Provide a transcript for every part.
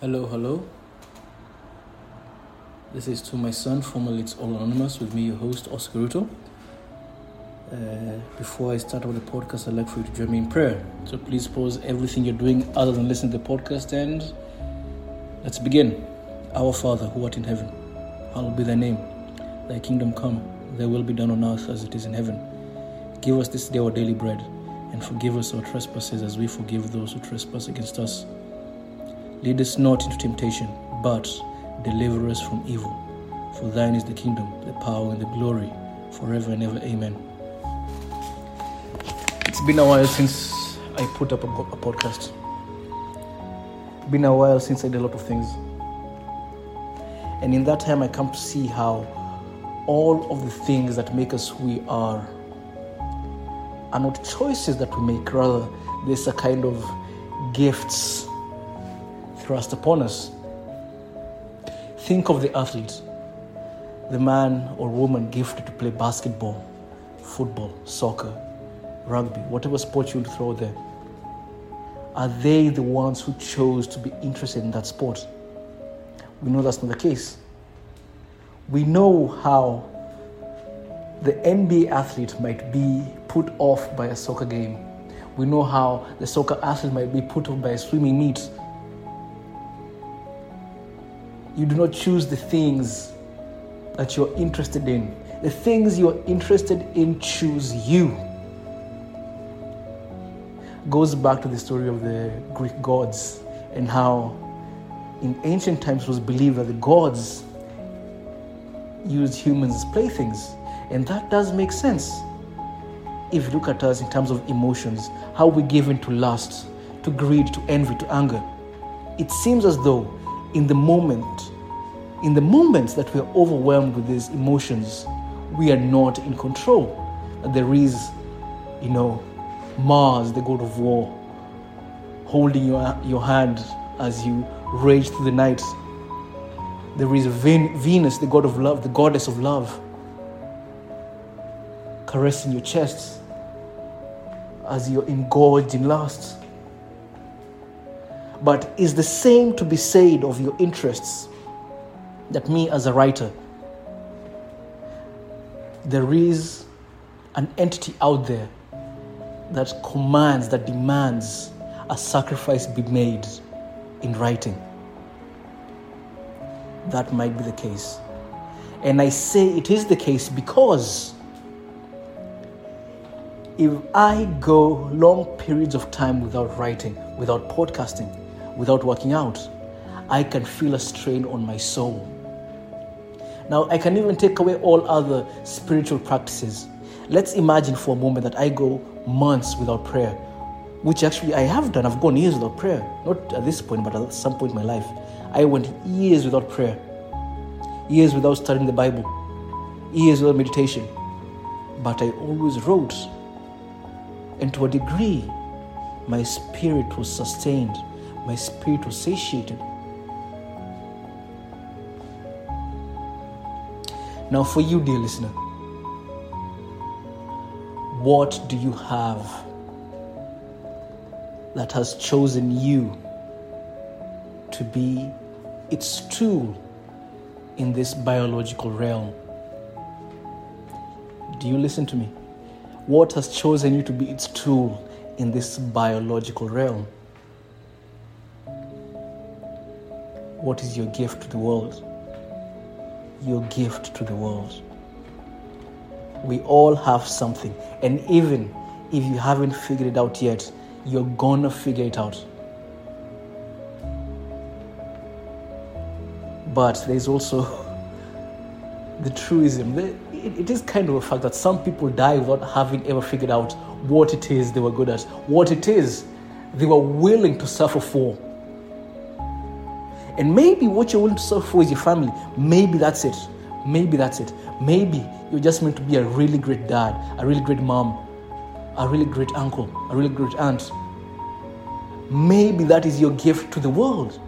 Hello, hello. This is to my son, formerly it's All Anonymous, with me, your host, Oscar Ruto. Uh, before I start with the podcast, I'd like for you to join me in prayer. So please pause everything you're doing other than listening to the podcast and let's begin. Our Father, who art in heaven, hallowed be thy name. Thy kingdom come, thy will be done on earth as it is in heaven. Give us this day our daily bread, and forgive us our trespasses as we forgive those who trespass against us. Lead us not into temptation, but deliver us from evil. For thine is the kingdom, the power, and the glory, forever and ever. Amen. It's been a while since I put up a, a podcast. Been a while since I did a lot of things. And in that time, I come to see how all of the things that make us who we are are not choices that we make, rather, there's a kind of gifts thrust upon us. Think of the athlete, the man or woman gifted to play basketball, football, soccer, rugby, whatever sport you would throw there. Are they the ones who chose to be interested in that sport? We know that's not the case. We know how the NBA athlete might be put off by a soccer game. We know how the soccer athlete might be put off by a swimming meet. You do not choose the things that you're interested in. The things you're interested in choose you. Goes back to the story of the Greek gods and how in ancient times it was believed that the gods used humans as playthings. And that does make sense. If you look at us in terms of emotions, how we give in to lust, to greed, to envy, to anger, it seems as though in the moment, in the moments that we are overwhelmed with these emotions, we are not in control. There is, you know, Mars, the god of war, holding your, your hand as you rage through the night. There is Venus, the god of love, the goddess of love, caressing your chest as you're engorged in lust. But is the same to be said of your interests? That me, as a writer, there is an entity out there that commands, that demands a sacrifice be made in writing. That might be the case. And I say it is the case because if I go long periods of time without writing, without podcasting, without working out, I can feel a strain on my soul. Now, I can even take away all other spiritual practices. Let's imagine for a moment that I go months without prayer, which actually I have done. I've gone years without prayer. Not at this point, but at some point in my life. I went years without prayer, years without studying the Bible, years without meditation. But I always wrote. And to a degree, my spirit was sustained, my spirit was satiated. Now, for you, dear listener, what do you have that has chosen you to be its tool in this biological realm? Do you listen to me? What has chosen you to be its tool in this biological realm? What is your gift to the world? Your gift to the world. We all have something, and even if you haven't figured it out yet, you're gonna figure it out. But there's also the truism. It is kind of a fact that some people die without having ever figured out what it is they were good at, what it is they were willing to suffer for. And maybe what you're willing to suffer for is your family. Maybe that's it. Maybe that's it. Maybe you're just meant to be a really great dad, a really great mom, a really great uncle, a really great aunt. Maybe that is your gift to the world.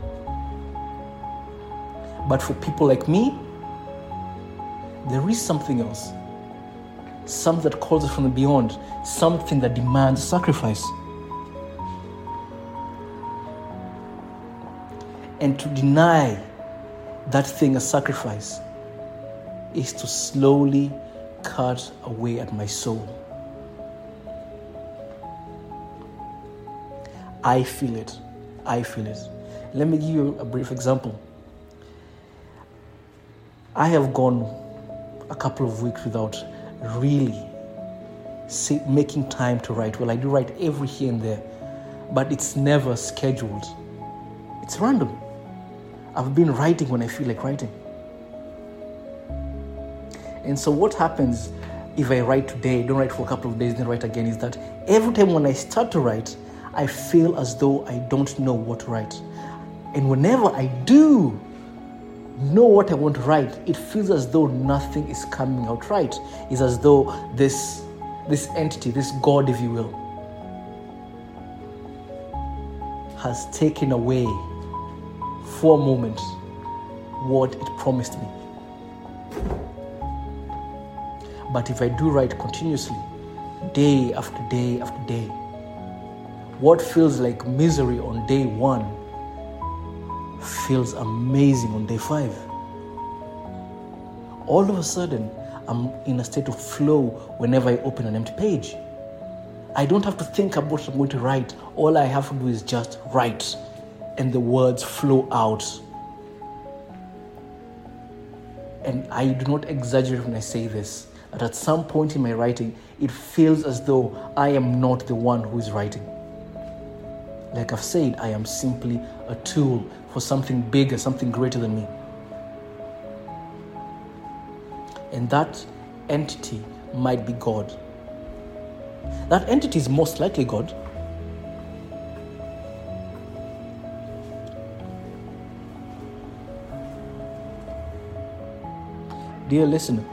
But for people like me, there is something else. Something that calls us from the beyond, something that demands sacrifice. And to deny that thing a sacrifice is to slowly cut away at my soul. I feel it. I feel it. Let me give you a brief example. I have gone a couple of weeks without really making time to write. Well, I do write every here and there, but it's never scheduled. It's random. I've been writing when I feel like writing. And so, what happens if I write today, don't write for a couple of days, then write again, is that every time when I start to write, I feel as though I don't know what to write. And whenever I do know what I want to write, it feels as though nothing is coming out right. It's as though this, this entity, this God, if you will, has taken away for a moment what it promised me. But if I do write continuously, day after day after day, what feels like misery on day one feels amazing on day five. All of a sudden, I'm in a state of flow whenever I open an empty page. I don't have to think about what I'm going to write. All I have to do is just write, and the words flow out. And I do not exaggerate when I say this that at some point in my writing, it feels as though I am not the one who is writing. Like I've said, I am simply a tool for something bigger, something greater than me. And that entity might be God. That entity is most likely God. Dear listener,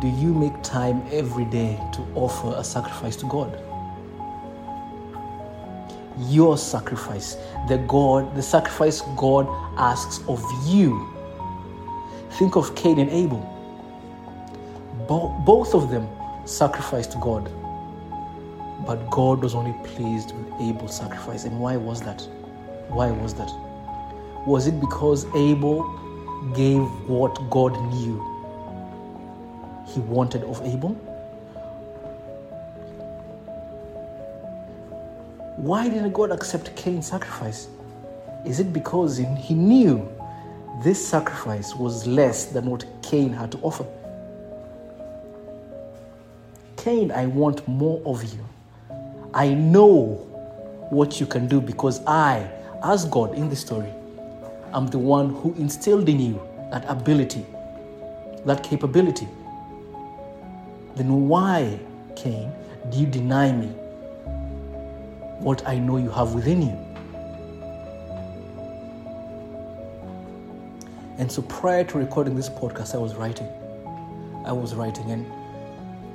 do you make time every day to offer a sacrifice to God? Your sacrifice, the God, the sacrifice God asks of you. Think of Cain and Abel. Bo- both of them sacrificed to God. But God was only pleased with Abel's sacrifice. And why was that? Why was that? Was it because Abel gave what God knew he wanted of Abel? Why didn't God accept Cain's sacrifice? Is it because he knew this sacrifice was less than what Cain had to offer? Cain, I want more of you. I know what you can do because I, as God in the story, am the one who instilled in you that ability, that capability then why, Cain, do you deny me what I know you have within you? And so prior to recording this podcast, I was writing. I was writing, and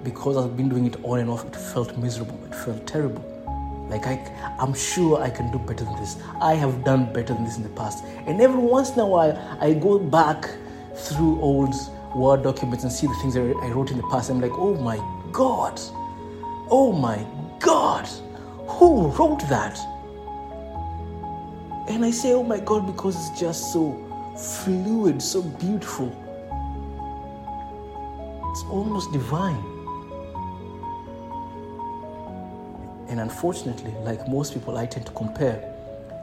because I've been doing it on and off, it felt miserable. It felt terrible. Like I, I'm sure I can do better than this. I have done better than this in the past. And every once in a while, I go back through old Word documents and see the things that I wrote in the past. I'm like, oh my God, oh my God, who wrote that? And I say, oh my God, because it's just so fluid, so beautiful. It's almost divine. And unfortunately, like most people, I tend to compare.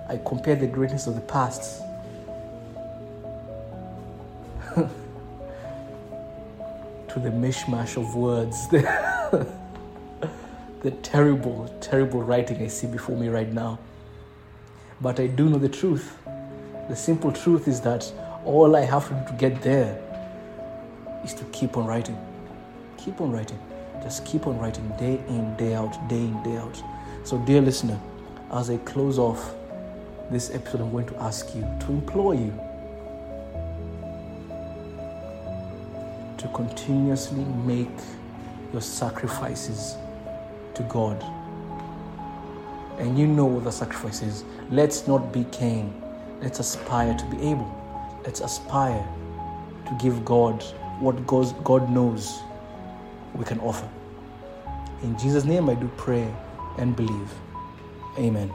I compare the greatness of the past to the mishmash of words, the, the terrible, terrible writing I see before me right now. But I do know the truth. The simple truth is that all I have to do to get there is to keep on writing. Keep on writing. Just keep on writing day in, day out, day in, day out. So, dear listener, as I close off this episode, I'm going to ask you to implore you to continuously make your sacrifices to God. And you know what the sacrifice is. Let's not be Cain. Let's aspire to be Abel. Let's aspire to give God what God knows we can offer. In Jesus' name, I do pray and believe. Amen.